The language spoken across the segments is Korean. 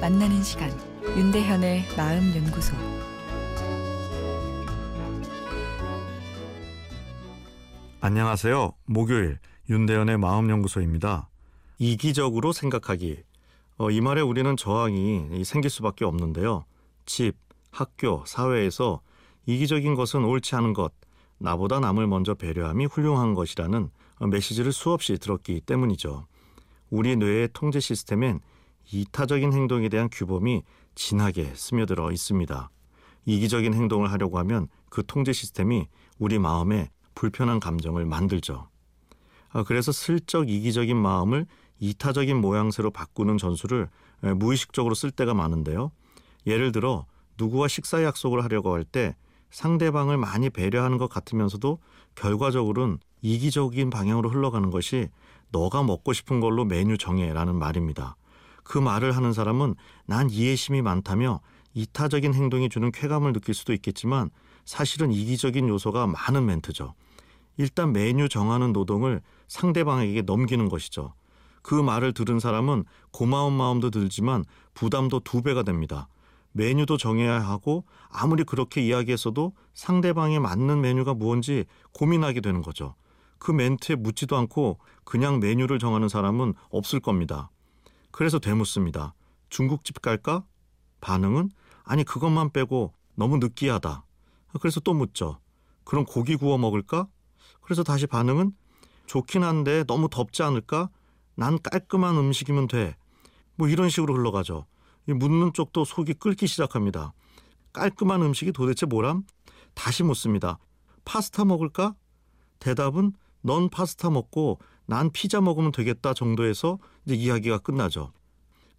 만나는 시간 윤대현의 마음 연구소 안녕하세요. 목요일 윤대현의 마음 연구소입니다. 이기적으로 생각하기. 어, 이 말에 우리는 저항이 생길 수밖에 없는데요. 집, 학교, 사회에서 이기적인 것은 옳지 않은 것, 나보다 남을 먼저 배려함이 훌륭한 것이라는 메시지를 수없이 들었기 때문이죠. 우리 뇌의 통제 시스템엔 이타적인 행동에 대한 규범이 진하게 스며들어 있습니다. 이기적인 행동을 하려고 하면 그 통제 시스템이 우리 마음에 불편한 감정을 만들죠. 아, 그래서 슬쩍 이기적인 마음을 이타적인 모양새로 바꾸는 전술을 무의식적으로 쓸 때가 많은데요. 예를 들어 누구와 식사 약속을 하려고 할 때 상대방을 많이 배려하는 것 같으면서도 결과적으로는 이기적인 방향으로 흘러가는 것이 너가 먹고 싶은 걸로 메뉴 정해라는 말입니다. 그 말을 하는 사람은 난 이해심이 많다며 이타적인 행동이 주는 쾌감을 느낄 수도 있겠지만 사실은 이기적인 요소가 많은 멘트죠. 일단 메뉴 정하는 노동을 상대방에게 넘기는 것이죠. 그 말을 들은 사람은 고마운 마음도 들지만 부담도 두 배가 됩니다. 메뉴도 정해야 하고 아무리 그렇게 이야기했어도 상대방에 맞는 메뉴가 무언지 고민하게 되는 거죠. 그 멘트에 묻지도 않고 그냥 메뉴를 정하는 사람은 없을 겁니다. 그래서 되묻습니다. 중국집 갈까? 반응은 아니 그것만 빼고 너무 느끼하다. 그래서 또 묻죠. 그럼 고기 구워 먹을까? 그래서 다시 반응은 좋긴 한데 너무 덥지 않을까? 난 깔끔한 음식이면 돼. 뭐 이런 식으로 흘러가죠. 묻는 쪽도 속이 끓기 시작합니다. 깔끔한 음식이 도대체 뭐람? 다시 묻습니다. 파스타 먹을까? 대답은 넌 파스타 먹고 난 피자 먹으면 되겠다 정도에서 이제 이야기가 끝나죠.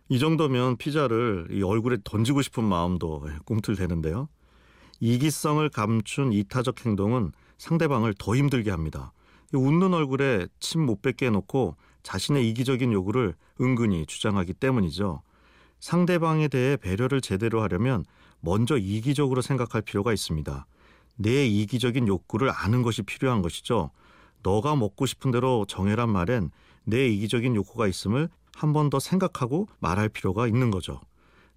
이 정도면 피자를 이 얼굴에 던지고 싶은 마음도 꿈틀대는데요. 이기성을 감춘 이타적 행동은 상대방을 더 힘들게 합니다. 웃는 얼굴에 침 못 뱉게 해놓고 자신의 이기적인 요구를 은근히 주장하기 때문이죠. 상대방에 대해 배려를 제대로 하려면 먼저 이기적으로 생각할 필요가 있습니다. 내 이기적인 욕구를 아는 것이 필요한 것이죠. 너가 먹고 싶은 대로 정해란 말엔 내 이기적인 욕구가 있음을 한 번 더 생각하고 말할 필요가 있는 거죠.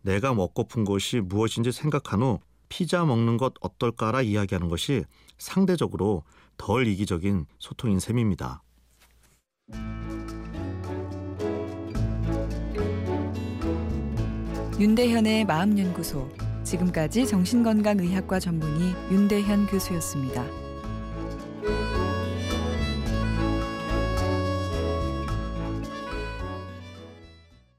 내가 먹고픈 것이 무엇인지 생각한 후 피자 먹는 것 어떨까라 이야기하는 것이 상대적으로 덜 이기적인 소통인 셈입니다. 윤대현의 마음연구소 지금까지 정신건강의학과 전문의 윤대현 교수였습니다.